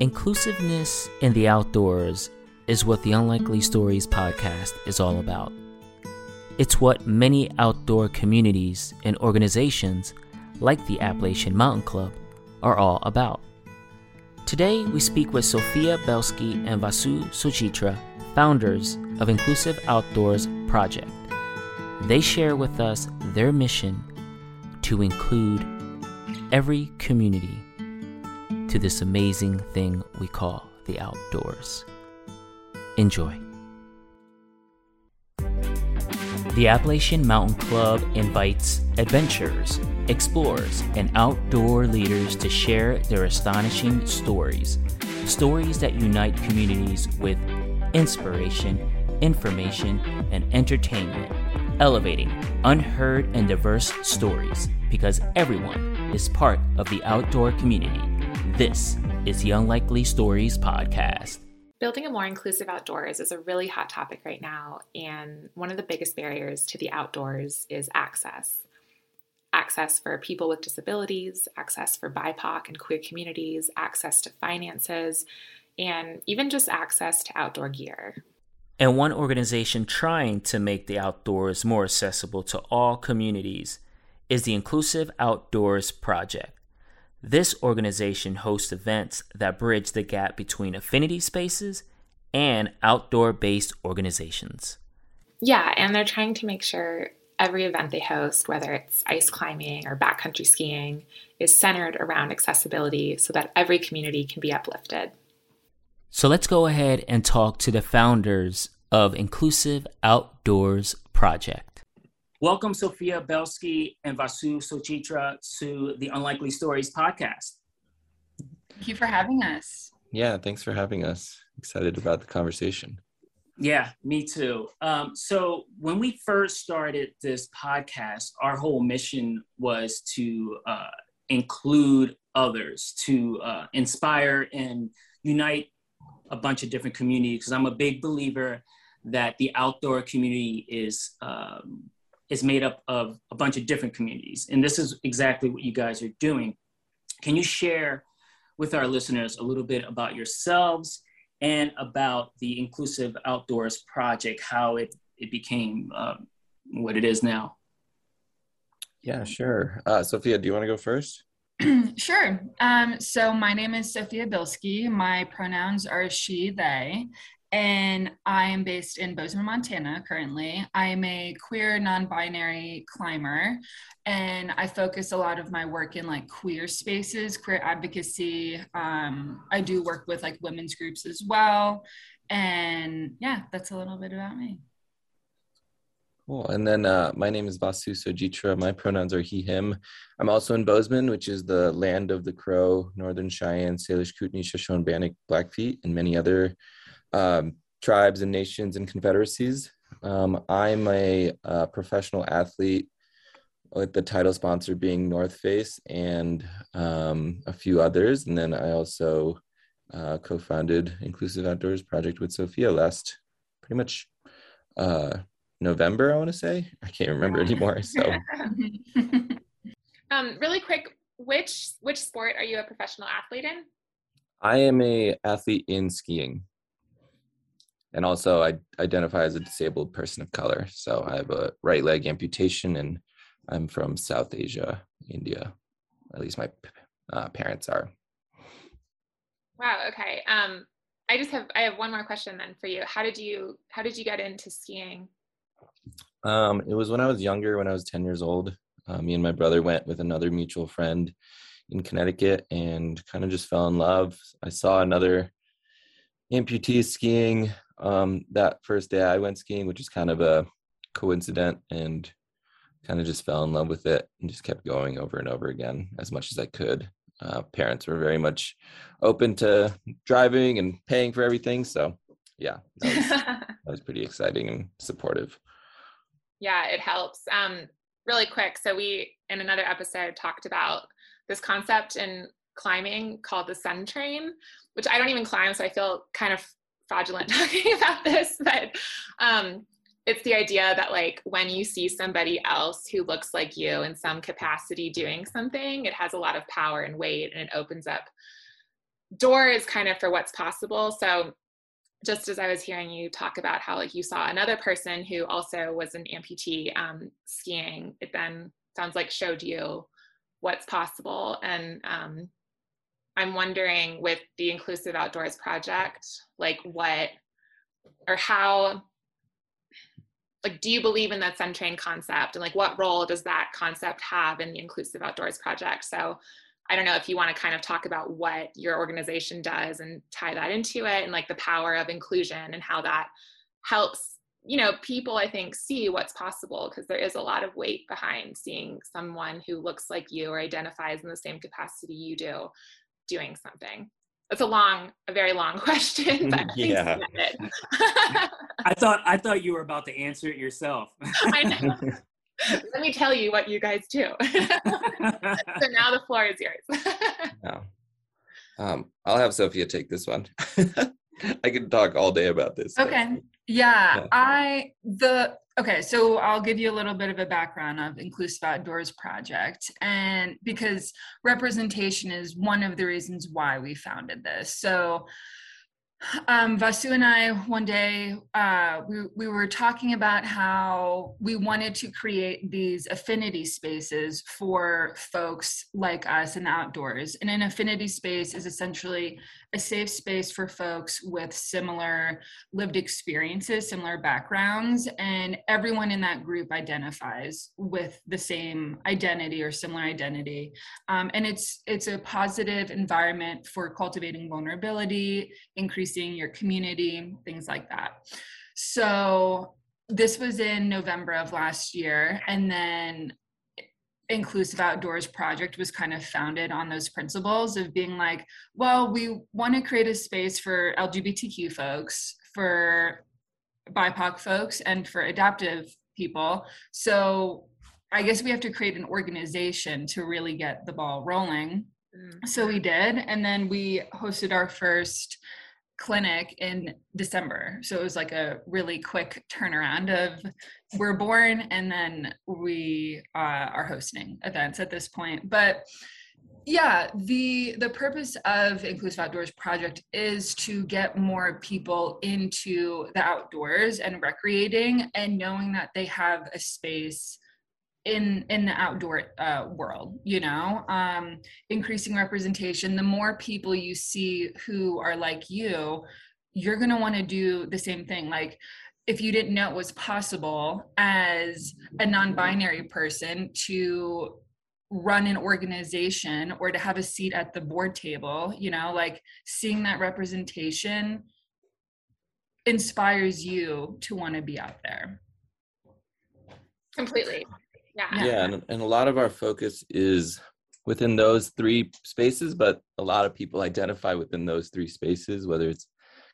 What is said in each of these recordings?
Inclusiveness in the outdoors is what the Unlikely Stories podcast is all about. It's what many outdoor communities and organizations, like the Appalachian Mountain Club, are all about. Today, we speak with Sophia Belsky and Vasu Sojitra, founders of Inclusive Outdoors Project. They share with us their mission to include every community to this amazing thing we call the outdoors. Enjoy. The Appalachian Mountain Club invites adventurers, explorers, and outdoor leaders to share their astonishing stories. Stories that unite communities with inspiration, information, and entertainment, elevating unheard and diverse stories because everyone is part of the outdoor community. This is the Unlikely Stories Podcast. Building a more inclusive outdoors is a really hot topic right now, and one of the biggest barriers to the outdoors is access. Access for people with disabilities, access for BIPOC and queer communities, access to finances, and even just access to outdoor gear. And one organization trying to make the outdoors more accessible to all communities is the Inclusive Outdoors Project. This organization hosts events that bridge the gap between affinity spaces and outdoor based organizations. Yeah, and they're trying to make sure every event they host, whether it's ice climbing or backcountry skiing, is centered around accessibility so that every community can be uplifted. So let's go ahead and talk to the founders of Inclusive Outdoors Project. Welcome, Sophia Belsky and Vasu Sojitra, to the Unlikely Stories podcast. Thank you for having us. Yeah, thanks for having us. Excited about the conversation. Yeah, me too. Um, so, when we first started this podcast, our whole mission was to uh, include others, to uh, inspire and unite a bunch of different communities. Because I'm a big believer that the outdoor community is um, is made up of a bunch of different communities. And this is exactly what you guys are doing. Can you share with our listeners a little bit about yourselves and about the Inclusive Outdoors Project, how it, it became uh, what it is now? Yeah, sure. Uh, Sophia, do you want to go first? sure. Um, so my name is Sophia Belsky. My pronouns are she, they, and I am based in Bozeman, Montana currently. I'm a queer non binary climber, and I focus a lot of my work in like queer spaces, queer advocacy. Um, I do work with like women's groups as well. And yeah, that's a little bit about me. Cool. And then uh, my name is Vasu Sojitra. My pronouns are he, him. I'm also in Bozeman, which is the land of the Crow, Northern Cheyenne, Salish, Kootenai, Shoshone, Bannock, Blackfeet, and many other um, tribes and nations and confederacies. Um, I'm a, a, professional athlete with the title sponsor being North Face and um, a few others. And then I also uh, co-founded Inclusive Outdoors Project with Sophia last pretty much uh, November, I want to say. I can't remember anymore. So, um, really quick, which which sport are you a professional athlete in? I am a athlete in skiing and also I identify as a disabled person of color. So I have a right leg amputation, and I'm from South Asia, India. At least my uh, parents are. Wow. Okay. Um, I just have I have one more question then for you. How did you How did you get into skiing? Um, it was when I was younger, when I was ten years old. Uh, me and my brother went with another mutual friend in Connecticut and kind of just fell in love. I saw another amputee skiing um, that first day I went skiing, which is kind of a coincident, and kind of just fell in love with it and just kept going over and over again as much as I could. Uh, parents were very much open to driving and paying for everything, so yeah, that was, that was pretty exciting and supportive. Yeah, it helps. Um, really quick, so we in another episode talked about this concept in climbing called the send train, which I don't even climb, so I feel kind of fraudulent talking about this, but um, it's the idea that like when you see somebody else who looks like you in some capacity doing something, it has a lot of power and weight, and it opens up doors kind of for what's possible. So just as I was hearing you talk about how like you saw another person who also was an amputee um, skiing, it then sounds like showed you what's possible. And um, I'm wondering with the Inclusive Outdoors Project, like what or how like do you believe in that send train concept and like what role does that concept have in the Inclusive Outdoors Project? So I don't know if you want to kind of talk about what your organization does and tie that into it and like the power of inclusion and how that helps you know people i think see what's possible because there is a lot of weight behind seeing someone who looks like you or identifies in the same capacity you do doing something it's a long a very long question but yeah i thought i thought you were about to answer it yourself i know let me tell you what you guys do. so now the floor is yours. no. Um, I'll have Sophia take this one. I can talk all day about this. Okay. Yeah, yeah, I the okay, so I'll give you a little bit of a background of Inclusive Outdoors Project and because representation is one of the reasons why we founded this. So um, Vasu and I one day uh, we we were talking about how we wanted to create these affinity spaces for folks like us in the outdoors. And an affinity space is essentially a safe space for folks with similar lived experiences, similar backgrounds, and everyone in that group identifies with the same identity or similar identity. Um, and it's it's a positive environment for cultivating vulnerability, increasing your community, things like that. So this was in November of last year, and then inclusive outdoors project was kind of founded on those principles of being like well we want to create a space for lgbtq folks for bipoc folks and for adaptive people so i guess we have to create an organization to really get the ball rolling mm-hmm. so we did and then we hosted our first clinic in December. So it was like a really quick turnaround of we're born and then we uh, are hosting events at this point. But yeah, the the purpose of Inclusive Outdoors Project is to get more people into the outdoors and recreating and knowing that they have a space in in the outdoor uh, world you know? Um, increasing representation the more people you see who are like you you're going to want to do the same thing. Like if you didn't know it was possible as a non-binary person to run an organization or to have a seat at the board table you know like seeing that representation inspires you to want to be out there. Completely yeah. Yeah and, and a lot of our focus is within those three spaces but a lot of people identify within those three spaces whether it's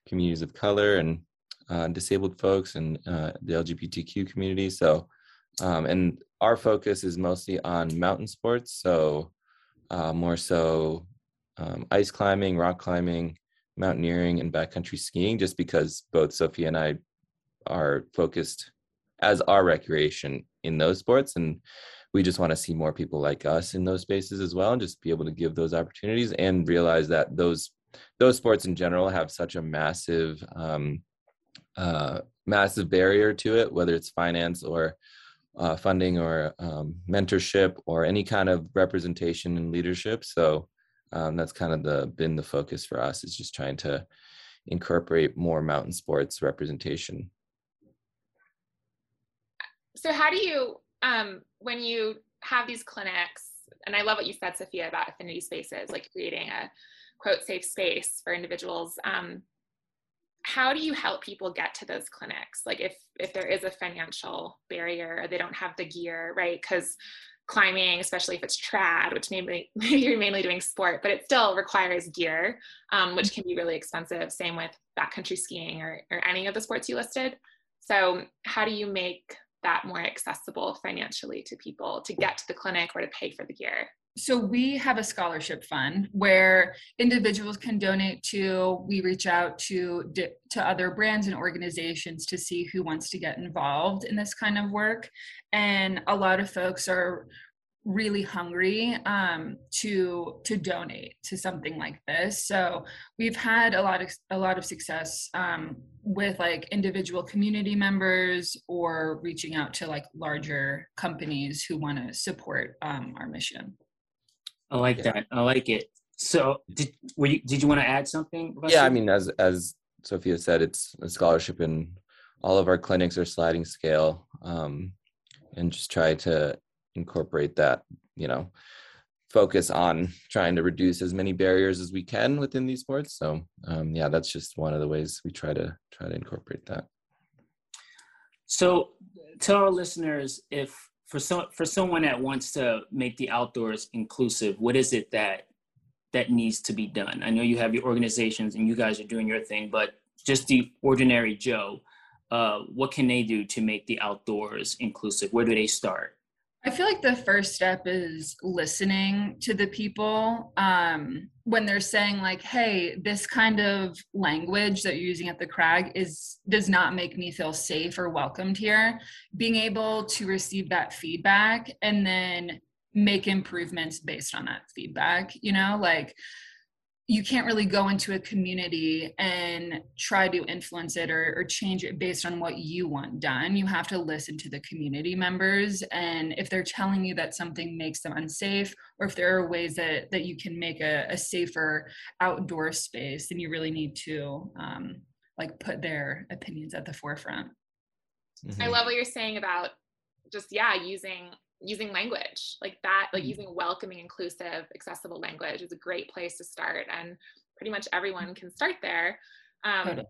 communities of color and uh, disabled folks and uh, the lgbtq community. So um, and our focus is mostly on mountain sports so uh, more so um, ice climbing rock climbing mountaineering and backcountry skiing just because both sophia and i are focused as our recreation in those sports and we just want to see more people like us in those spaces as well and just be able to give those opportunities and realize that those those sports in general have such a massive um, uh, massive barrier to it whether it's finance or uh, funding or um, mentorship or any kind of representation and leadership. So um, that's kind of the been the focus for us is just trying to incorporate more mountain sports representation so how do you um, when you have these clinics and i love what you said sophia about affinity spaces like creating a quote safe space for individuals um, how do you help people get to those clinics? Like if if there is a financial barrier or they don't have the gear right? Because climbing especially if it's trad which maybe, maybe you're mainly doing sport but it still requires gear um, which can be really expensive. Same with backcountry skiing or, or any of the sports you listed. So how do you make that more accessible financially to people to get to the clinic or to pay for the gear? So we have a scholarship fund where individuals can donate to. We reach out to to other brands and organizations to see who wants to get involved in this kind of work, and a lot of folks are really hungry um, to to donate to something like this. So we've had a lot of a lot of success um, with like individual community members or reaching out to like larger companies who want to support um, our mission. I like yeah. that. I like it. So did were you did you want to add something? Yeah, I mean, as as Sophia said, it's a scholarship and all of our clinics are sliding scale um, and just try to incorporate that you know focus on trying to reduce as many barriers as we can within these sports. So um, yeah that's just one of the ways we try to try to incorporate that. So tell our listeners if for some for someone that wants to make the outdoors inclusive what is it that that needs to be done? I know you have your organizations and you guys are doing your thing but just the ordinary joe uh, what can they do to make the outdoors inclusive? Where do they start I feel like the first step is listening to the people um, when they're saying like, "Hey, this kind of language that you're using at the crag is does not make me feel safe or welcomed here." Being able to receive that feedback and then make improvements based on that feedback, you know, like you can't really go into a community and try to influence it or, or, change it based on what you want done. You have to listen to the community members. And if they're telling you that something makes them unsafe, or if there are ways that, that you can make a, a safer outdoor space, then you really need to um, like put their opinions at the forefront. Mm-hmm. I love what you're saying about just, yeah, using using language like that like mm-hmm. using welcoming inclusive accessible language is a great place to start and pretty much everyone can start there um,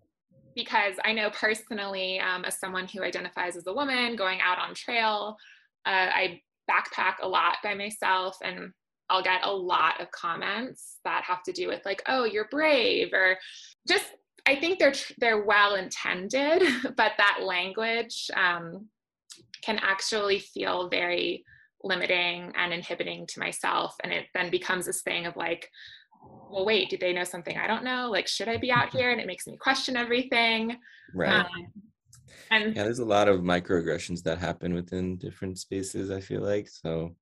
because i know personally um, as someone who identifies as a woman going out on trail uh, i backpack a lot by myself and i'll get a lot of comments that have to do with like oh you're brave or just i think they're they're well intended but that language um, can actually feel very limiting and inhibiting to myself. And it then becomes this thing of like, well, wait, do they know something I don't know? Like, should I be out here? And it makes me question everything. Right. Um, and yeah, there's a lot of microaggressions that happen within different spaces, I feel like. So,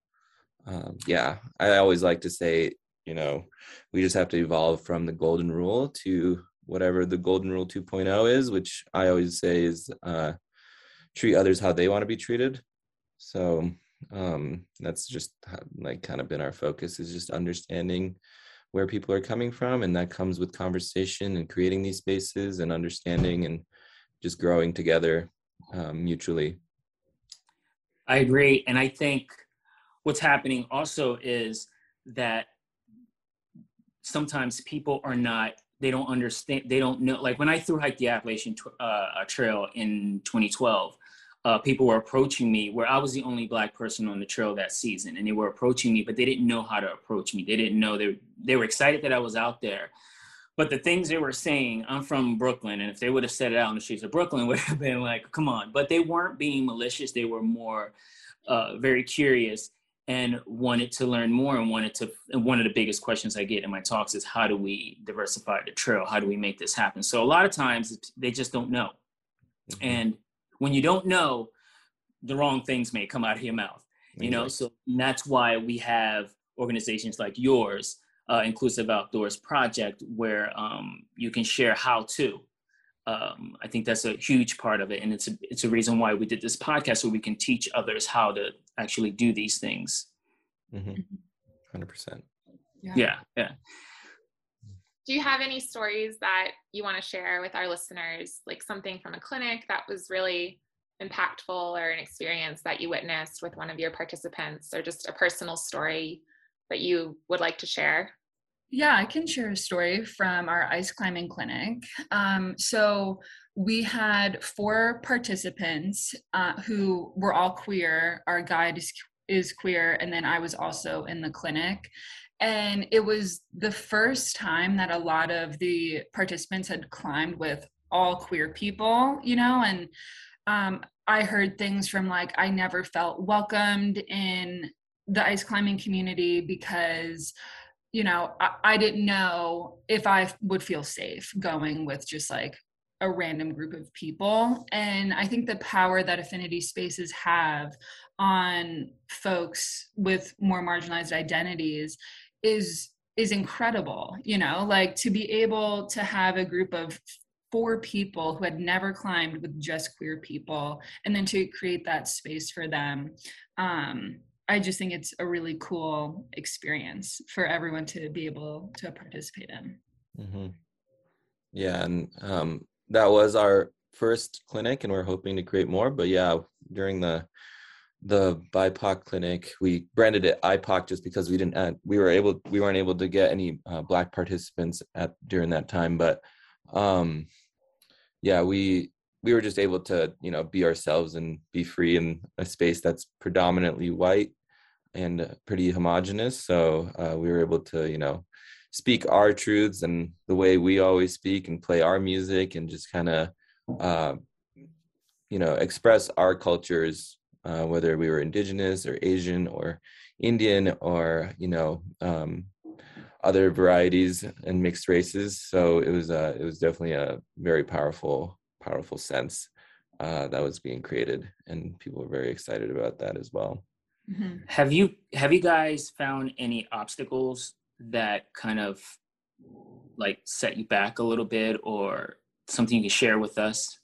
um, yeah, I always like to say, you know, we just have to evolve from the golden rule to whatever the golden rule 2.0 is, which I always say is uh, treat others how they want to be treated. So um, that's just like kind of been our focus is just understanding where people are coming from, and that comes with conversation and creating these spaces and understanding and just growing together um, mutually. I agree, and I think what's happening also is that sometimes people are not they don't understand they don't know like when i thru hike the appalachian uh, trail in 2012 uh, people were approaching me where I was the only black person on the trail that season, and they were approaching me, but they didn't know how to approach me. They didn't know they they were excited that I was out there, but the things they were saying, I'm from Brooklyn, and if they would have said it out on the streets of Brooklyn, would have been like, "Come on!" But they weren't being malicious. They were more uh, very curious and wanted to learn more and wanted to and one of the biggest questions i get in my talks is how do we diversify the trail how do we make this happen so a lot of times they just don't know mm-hmm. and when you don't know, the wrong things may come out of your mouth. You know, so that's why we have organizations like yours, uh, Inclusive Outdoors Project, where um, you can share how to. Um, I think that's a huge part of it, and it's a, it's a reason why we did this podcast, so we can teach others how to actually do these things. Mm-hmm. 100 mm-hmm. percent. Yeah, yeah. Do you have any stories that you want to share with our listeners, like something from a clinic that was really impactful or an experience that you witnessed with one of your participants, or just a personal story that you would like to share? Yeah, I can share a story from our ice climbing clinic. Um, so we had four participants uh, who were all queer. Our guide is, is queer, and then I was also in the clinic. And it was the first time that a lot of the participants had climbed with all queer people, you know, and um, I heard things from like, I never felt welcomed in the ice climbing community because, you know, I, I didn't know if I would feel safe going with just like a random group of people. And I think the power that affinity spaces have on folks with more marginalized identities is is incredible you know like to be able to have a group of four people who had never climbed with just queer people and then to create that space for them um, i just think it's a really cool experience for everyone to be able to participate in mm-hmm. yeah and um, that was our first clinic and we're hoping to create more but yeah during the the BIPOC clinic. We branded it IPOC just because we didn't add, we were able we weren't able to get any uh, black participants at during that time. But um, yeah, we we were just able to you know be ourselves and be free in a space that's predominantly white and pretty homogenous. So uh, we were able to you know speak our truths and the way we always speak and play our music and just kind of uh, you know express our cultures uh, whether we were indigenous or Asian or Indian or you know um, other varieties and mixed races. So it was uh, it was definitely a very powerful powerful sense uh, that was being created, and people were very excited about that as well. Mm-hmm. Have you have you guys found any obstacles that kind of like set you back a little bit, or something you can share with us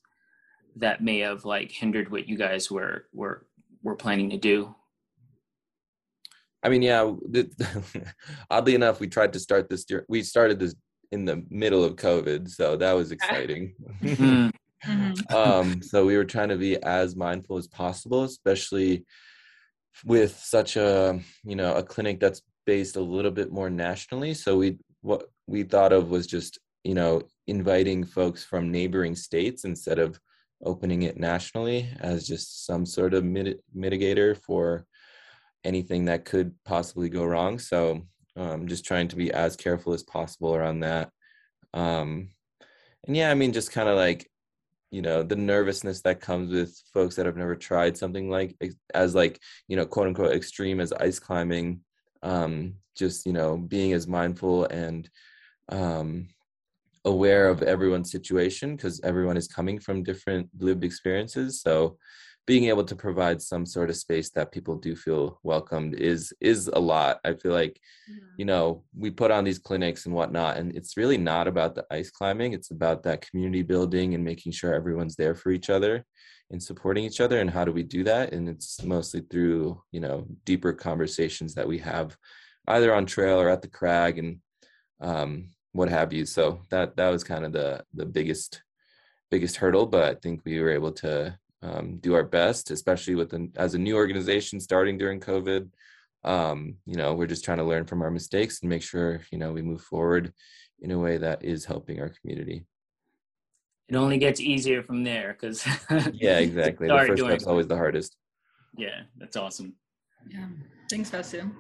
that may have like hindered what you guys were were we're planning to do? I mean, yeah. oddly enough, we tried to start this. We started this in the middle of COVID, so that was exciting. Mm-hmm. mm-hmm. um, so we were trying to be as mindful as possible, especially with such a you know a clinic that's based a little bit more nationally. So we what we thought of was just you know inviting folks from neighboring states instead of opening it nationally as just some sort of mit- mitigator for anything that could possibly go wrong. So um, just trying to be as careful as possible around that. Um, and yeah, I mean, just kind of like, you know, the nervousness that comes with folks that have never tried something like as like, you know, quote unquote extreme as ice climbing. Um, just, you know, being as mindful and um, aware of everyone's situation because everyone is coming from different lived experiences. So being able to provide some sort of space that people do feel welcomed is is a lot. I feel like yeah. you know we put on these clinics and whatnot and it's really not about the ice climbing. It's about that community building and making sure everyone's there for each other and supporting each other and how do we do that? And it's mostly through you know deeper conversations that we have either on trail or at the crag and um, what have you. So that that was kind of the the biggest biggest hurdle, but I think we were able to um, do our best, especially with an, as a new organization starting during COVID. Um, you know, we're just trying to learn from our mistakes and make sure you know we move forward in a way that is helping our community. It only gets easier from there because yeah, exactly. The first step's always the hardest. Yeah, that's awesome. Yeah, thanks, Vasu.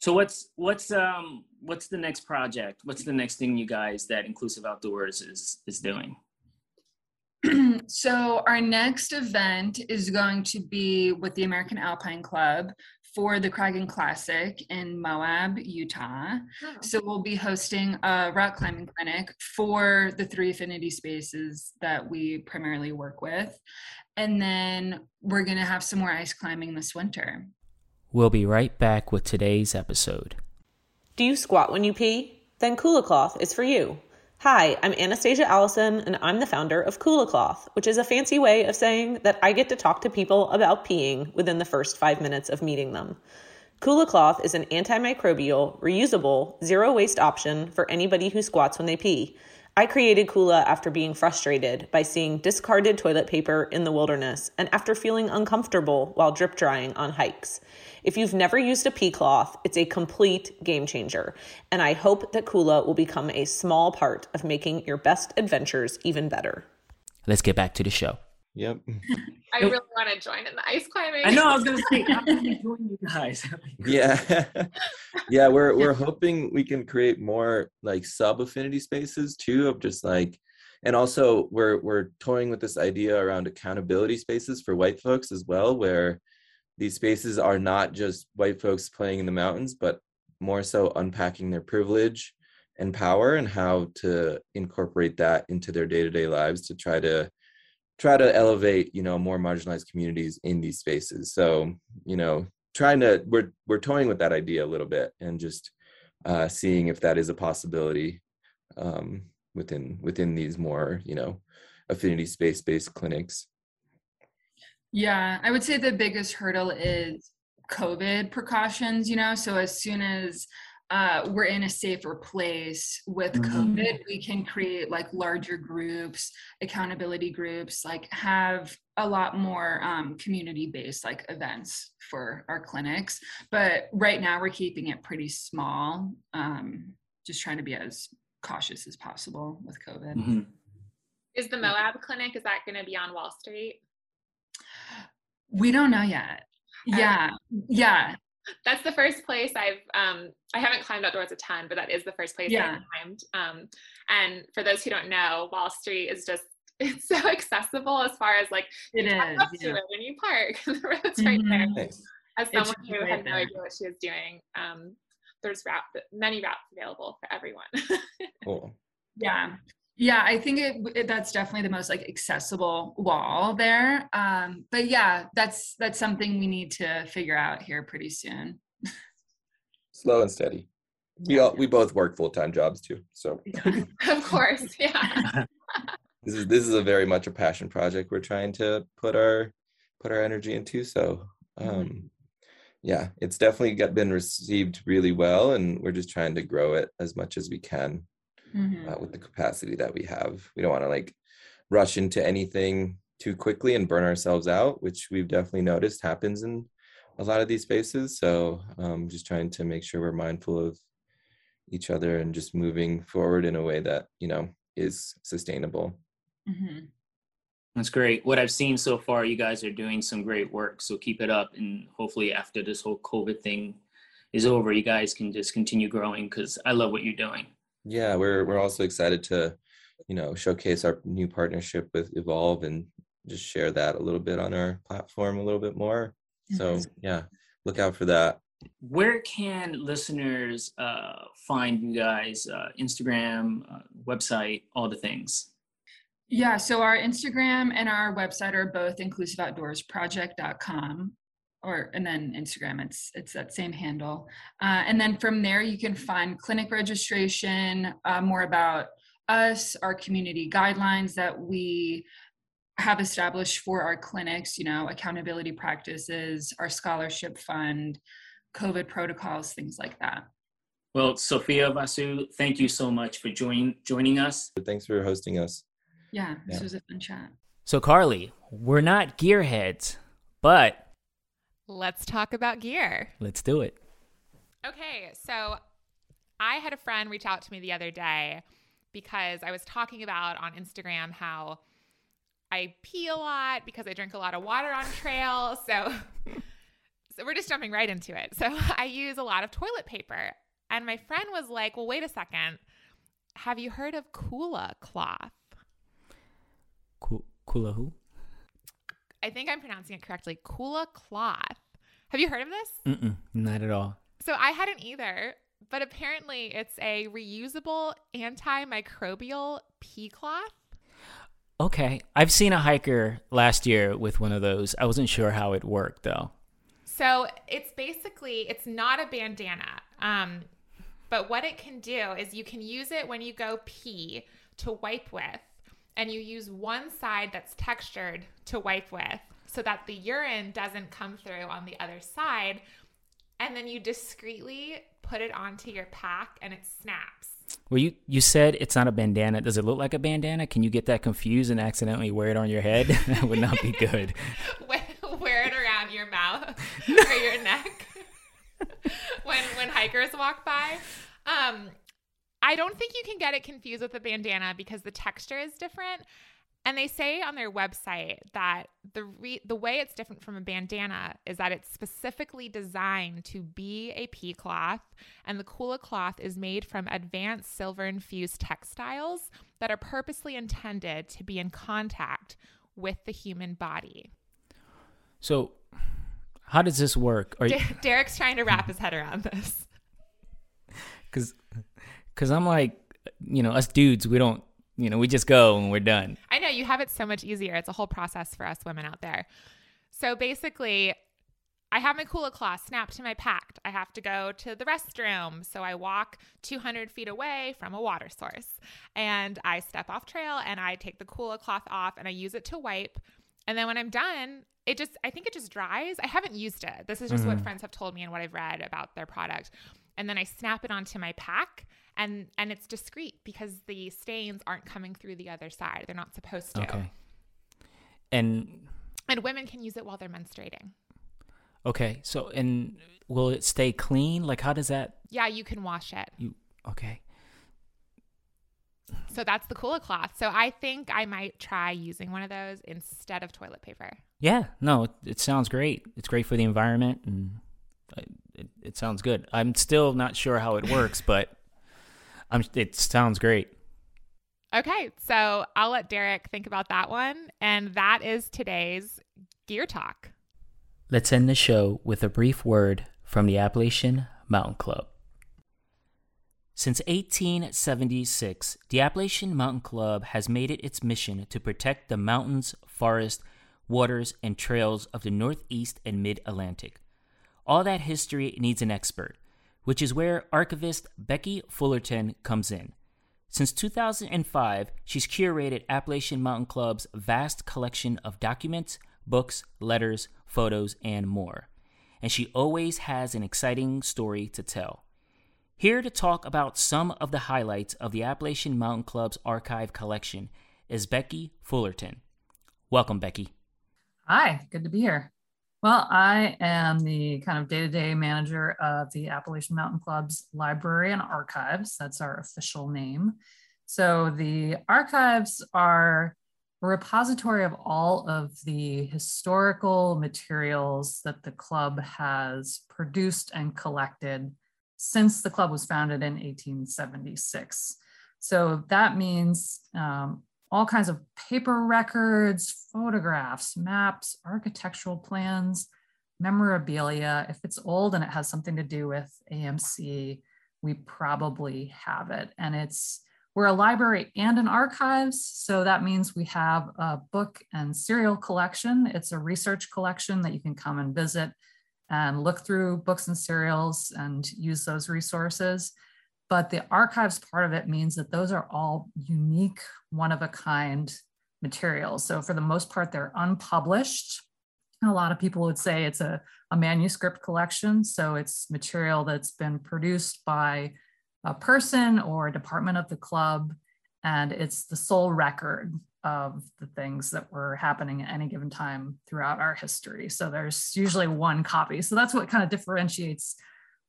So what's what's um what's the next project? What's the next thing you guys that Inclusive Outdoors is is doing? so our next event is going to be with the American Alpine Club for the Craggin' Classic in Moab, Utah. Oh. So we'll be hosting a rock climbing clinic for the three affinity spaces that we primarily work with. And then we're going to have some more ice climbing this winter. We'll be right back with today's episode. Do you squat when you pee? Then Kula Cloth is for you. Hi, I'm Anastasia Allison, and I'm the founder of Kula Cloth, which is a fancy way of saying that I get to talk to people about peeing within the first five minutes of meeting them. Kula Cloth is an antimicrobial, reusable, zero waste option for anybody who squats when they pee. I created Kula after being frustrated by seeing discarded toilet paper in the wilderness and after feeling uncomfortable while drip drying on hikes. If you've never used a pee cloth, it's a complete game changer. And I hope that Kula will become a small part of making your best adventures even better. Let's get back to the show. Yep. I really want to join in the ice climbing. I know. I was going to say, how can we join you guys? yeah, yeah. We're we're hoping we can create more like sub affinity spaces too, of just like, and also we're we're toying with this idea around accountability spaces for white folks as well, where these spaces are not just white folks playing in the mountains, but more so unpacking their privilege and power and how to incorporate that into their day-to-day lives to try to try to elevate you know more marginalized communities in these spaces. So you know trying to we're we're toying with that idea a little bit and just uh, seeing if that is a possibility um, within within these more you know affinity space based clinics. Yeah i would say the biggest hurdle is covid precautions you know? So as soon as uh, we're in a safer place with Mhm. COVID. We can create like larger groups, accountability groups, like have a lot more um, community based like events for our clinics. But right now we're keeping it pretty small, um, just trying to be as cautious as possible with COVID. Mhm. Is the Moab clinic, is that going to be on Wall Street? We don't know yet. Yeah, yeah, That's the first place I've, um, I haven't climbed outdoors a ton, but that is the first place Yeah. I've climbed. Um, and for those who don't know, Wall Street is just, it's so accessible as far as like, it you walk up is. to it when you park, the road's right there. Nice As It's someone who right had no idea what she was doing, um, there's route, many routes available for everyone. cool Yeah. Yeah, I think it, it that's definitely the most like accessible wall there. Um, but yeah, that's that's something we need to figure out here pretty soon. slow and steady we all we both work full-time jobs too so Yeah. of course, yeah. this is this is a very much a passion project we're trying to put our put our energy into so um yeah it's definitely got been received really well and we're just trying to grow it as much as we can Mhm. uh, with the capacity that we have we don't want to like rush into anything too quickly and burn ourselves out which we've definitely noticed happens in a lot of these spaces so um just trying to make sure we're mindful of each other and just moving forward in a way that you know is sustainable Mhm. That's great. What I've seen so far, you guys are doing some great work. So keep it up, and hopefully, after this whole COVID thing is over, you guys can just continue growing because I love what you're doing. Yeah we're we're also excited to you know showcase our new partnership with evolve and just share that a little bit on our platform a little bit more so yeah look out for that Where can listeners uh, find you guys? Uh, Instagram, uh, website, all the things. Yeah, so our Instagram and our website are both inclusiveoutdoorsproject.com or and then Instagram it's it's that same handle. Uh, and then from there you can find clinic registration, uh, more about us, our community guidelines that we have established for our clinics, you know, accountability practices, our scholarship fund, COVID protocols, things like that. Well, Sophia Vasu, thank you so much for join, joining us. thanks for hosting us Yeah, this Yeah. was a fun chat. So, Carly, we're not gearheads, but Let's talk about gear. let's do it. Okay, so I had a friend reach out to me the other day because I was talking about on Instagram how I pee a lot because I drink a lot of water on trail. So, so we're just jumping right into it. So I use a lot of toilet paper. And my friend was like, well, wait a second. Have you heard of Kula cloth? Kula who? I think I'm pronouncing it correctly. Kula cloth. Have you heard of this? Mm-mm, not at all. So I hadn't either, but apparently it's a reusable antimicrobial pee cloth. Okay, I've seen a hiker last year with one of those. I wasn't sure how it worked though. So it's basically it's not a bandana. Um, but what it can do is you can use it when you go pee to wipe with, and you use one side that's textured to wipe with so that the urine doesn't come through on the other side. And then you discreetly put it onto your pack and it snaps. Well, you you said it's not a bandana. Does it look like a bandana? Can you get that confused and accidentally wear it on your head? that would not be good. wear, it around your mouth or your neck when when hikers walk by. Um, I don't think you can get it confused with a bandana because the texture is different. And they say on their website that the re- the way it's different from a bandana is that it's specifically designed to be a pee cloth, and the Kula cloth is made from advanced silver infused textiles that are purposely intended to be in contact with the human body. So, how does this work? Are you, De- Derek's trying to wrap his head around this. because Because I'm like, you know, us dudes, we don't, you know, we just go and we're done. I know you have it so much easier. It's a whole process for us women out there. So basically, I have my Kula cloth snapped to my pack. I have to go to the restroom. So I walk 200 feet away from a water source and I step off trail and I take the Kula cloth off and I use it to wipe. And then when I'm done, it just, I think it just dries. I haven't used it. This is just mm-hmm. what friends have told me and what I've read about their product. And then I snap it onto my pack and and it's discreet because the stains aren't coming through the other side. They're not supposed to. Okay. And and women can use it while they're menstruating. Okay. So and will it stay clean? Like how does that Yeah, you can wash it. You okay. So that's the Kula cloth. So I think I might try using one of those instead of toilet paper. Yeah, no, it, it sounds great. It's great for the environment and it, it sounds good. I'm still not sure how it works, but I'm, it sounds great. Okay, so I'll let Derek think about that one. And that is today's Gear Talk. Let's end the show with a brief word from the Appalachian Mountain Club. Since 1876, the Appalachian Mountain Club has made it its mission to protect the mountains, forests, waters, and trails of the Northeast and Mid Atlantic. All that history needs an expert, which is where archivist Becky Fullerton comes in. Since 2005, she's curated Appalachian Mountain Club's vast collection of documents, books, letters, photos, and more. And she always has an exciting story to tell. Here to talk about some of the highlights of the Appalachian Mountain Club's archive collection is Becky Fullerton. Welcome, Becky. Hi, good to be here. Well, I am the kind of day to day manager of the Appalachian Mountain Club's library and archives. That's our official name. So the archives are a repository of all of the historical materials that the club has produced and collected since the club was founded in 1876. So that means um, all kinds of paper records, photographs, maps, architectural plans, memorabilia. If it's old and it has something to do with AMC, we probably have it. And it's we're a library and an archives, so that means we have a book and serial collection. It's a research collection that you can come and visit and look through books and serials and use those resources. But the archives part of it means that those are all unique, one of a kind materials. So for the most part, they're unpublished. a lot of people would say it's a, a manuscript collection. So it's material that's been produced by a person or a department of the club. And it's the sole record of the things that were happening at any given time throughout our history. So there's usually one copy. So that's what kind of differentiates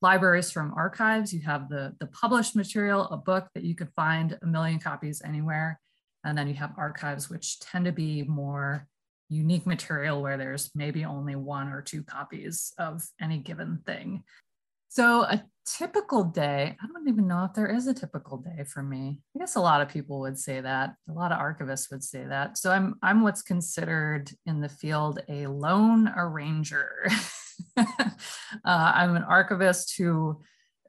libraries from archives. You have the, the published material, a book that you could find a million copies anywhere. And then you have archives, which tend to be more unique material where there's maybe only one or two copies of any given thing. So a typical day, I don't even know if there is a typical day for me. I guess a lot of people would say that. A lot of archivists would say that. So I'm I'm what's considered in the field a lone arranger. uh, I'm an archivist who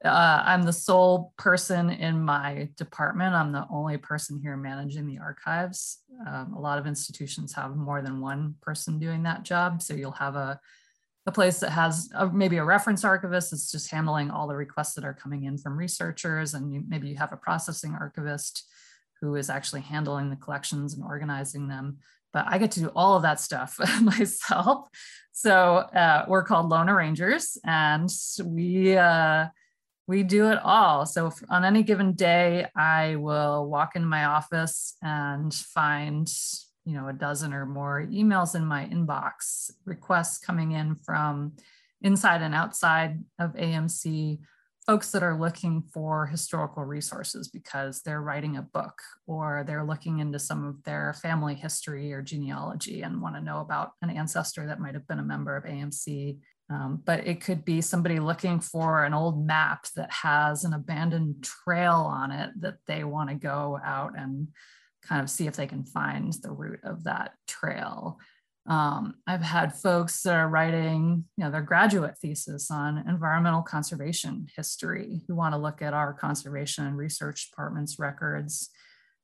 uh, I'm the sole person in my department. I'm the only person here managing the archives. Um, a lot of institutions have more than one person doing that job. So you'll have a, a place that has a, maybe a reference archivist that's just handling all the requests that are coming in from researchers. And you, maybe you have a processing archivist who is actually handling the collections and organizing them but I get to do all of that stuff myself. So uh, we're called Lone Arrangers, and we uh, we do it all. So on any given day, I will walk in my office and find you know a dozen or more emails in my inbox, requests coming in from inside and outside of AMC folks that are looking for historical resources because they're writing a book or they're looking into some of their family history or genealogy and want to know about an ancestor that might have been a member of AMC. Um, but it could be somebody looking for an old map that has an abandoned trail on it that they want to go out and kind of see if they can find the route of that trail. Um, I've had folks that are writing, you know, their graduate thesis on environmental conservation history who want to look at our conservation and research department's records.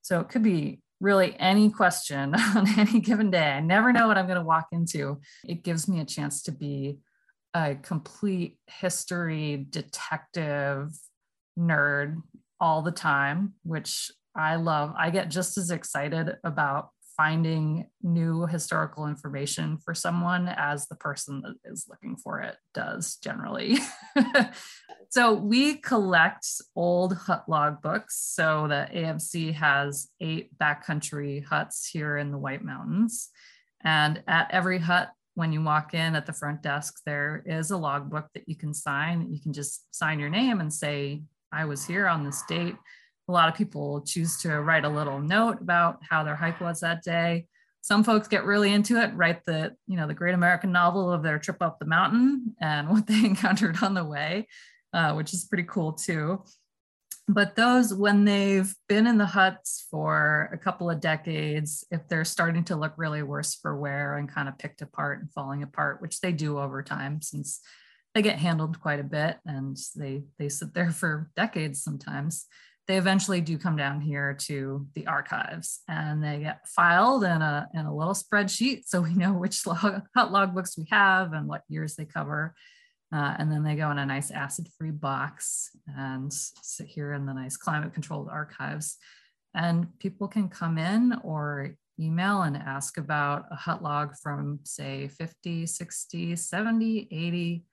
So it could be really any question on any given day. I never know what I'm going to walk into. It gives me a chance to be a complete history detective nerd all the time, which I love. I get just as excited about finding new historical information for someone as the person that is looking for it does generally. so we collect old hut log books. So the AMC has eight backcountry huts here in the White Mountains. And at every hut, when you walk in at the front desk, there is a logbook that you can sign. You can just sign your name and say, I was here on this date a lot of people choose to write a little note about how their hike was that day. Some folks get really into it, write the, you know, the great American novel of their trip up the mountain and what they encountered on the way, uh, which is pretty cool too. But those, when they've been in the huts for a couple of decades, if they're starting to look really worse for wear and kind of picked apart and falling apart, which they do over time since they get handled quite a bit and they they sit there for decades sometimes they eventually do come down here to the archives and they get filed in a, in a little spreadsheet so we know which log, hut log books we have and what years they cover. Uh, and then they go in a nice acid free box and sit here in the nice climate controlled archives. And people can come in or email and ask about a hut log from, say, 50, 60, 70, 80,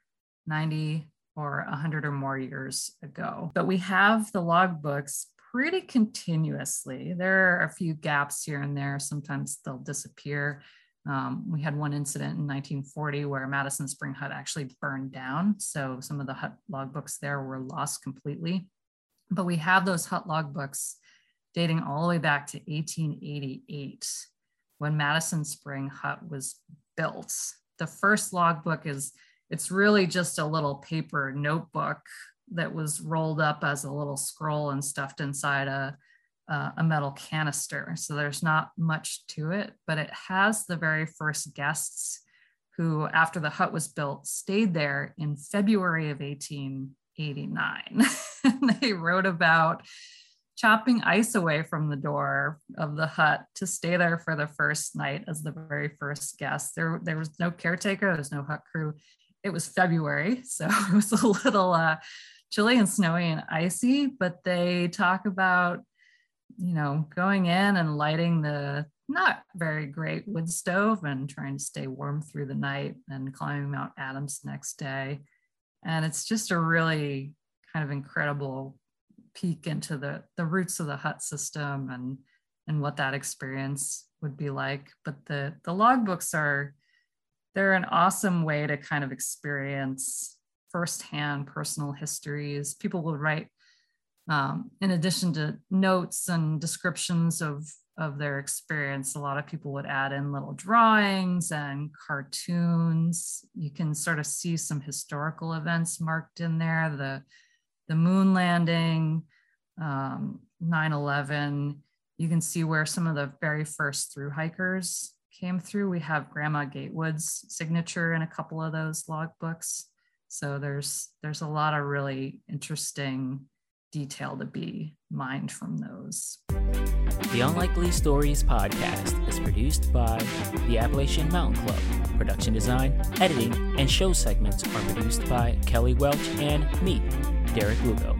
90, or 100 or more years ago. But we have the logbooks pretty continuously. There are a few gaps here and there. Sometimes they'll disappear. Um, we had one incident in 1940 where Madison Spring Hut actually burned down. So some of the hut logbooks there were lost completely. But we have those hut logbooks dating all the way back to 1888 when Madison Spring Hut was built. The first logbook is it's really just a little paper notebook that was rolled up as a little scroll and stuffed inside a, uh, a metal canister. So there's not much to it, but it has the very first guests who, after the hut was built, stayed there in February of 1889. they wrote about chopping ice away from the door of the hut to stay there for the first night as the very first guest. There, there was no caretaker, there was no hut crew it was February, so it was a little uh, chilly and snowy and icy, but they talk about, you know, going in and lighting the not very great wood stove and trying to stay warm through the night and climbing Mount Adams next day. And it's just a really kind of incredible peek into the, the roots of the hut system and, and what that experience would be like. But the, the logbooks are they're an awesome way to kind of experience firsthand personal histories. People will write, um, in addition to notes and descriptions of, of their experience, a lot of people would add in little drawings and cartoons. You can sort of see some historical events marked in there, the, the moon landing, um, 9-11. You can see where some of the very first through hikers came through. We have Grandma Gatewood's signature in a couple of those logbooks. So there's there's a lot of really interesting detail to be mined from those. The Unlikely Stories podcast is produced by the Appalachian Mountain Club. Production design, editing, and show segments are produced by Kelly Welch and me, Derek Lugo,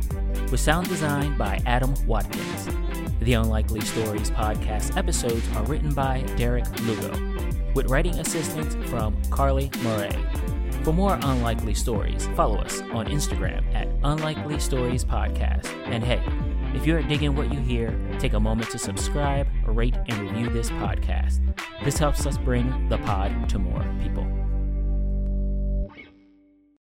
with sound design by Adam Watkins. The Unlikely Stories podcast episodes are written by Derek Lugo, with writing assistance from Carly Murray. For more unlikely stories, follow us on Instagram at Unlikely Stories Podcast. And hey, if you're digging what you hear, take a moment to subscribe, rate, and review this podcast. This helps us bring the pod to more people.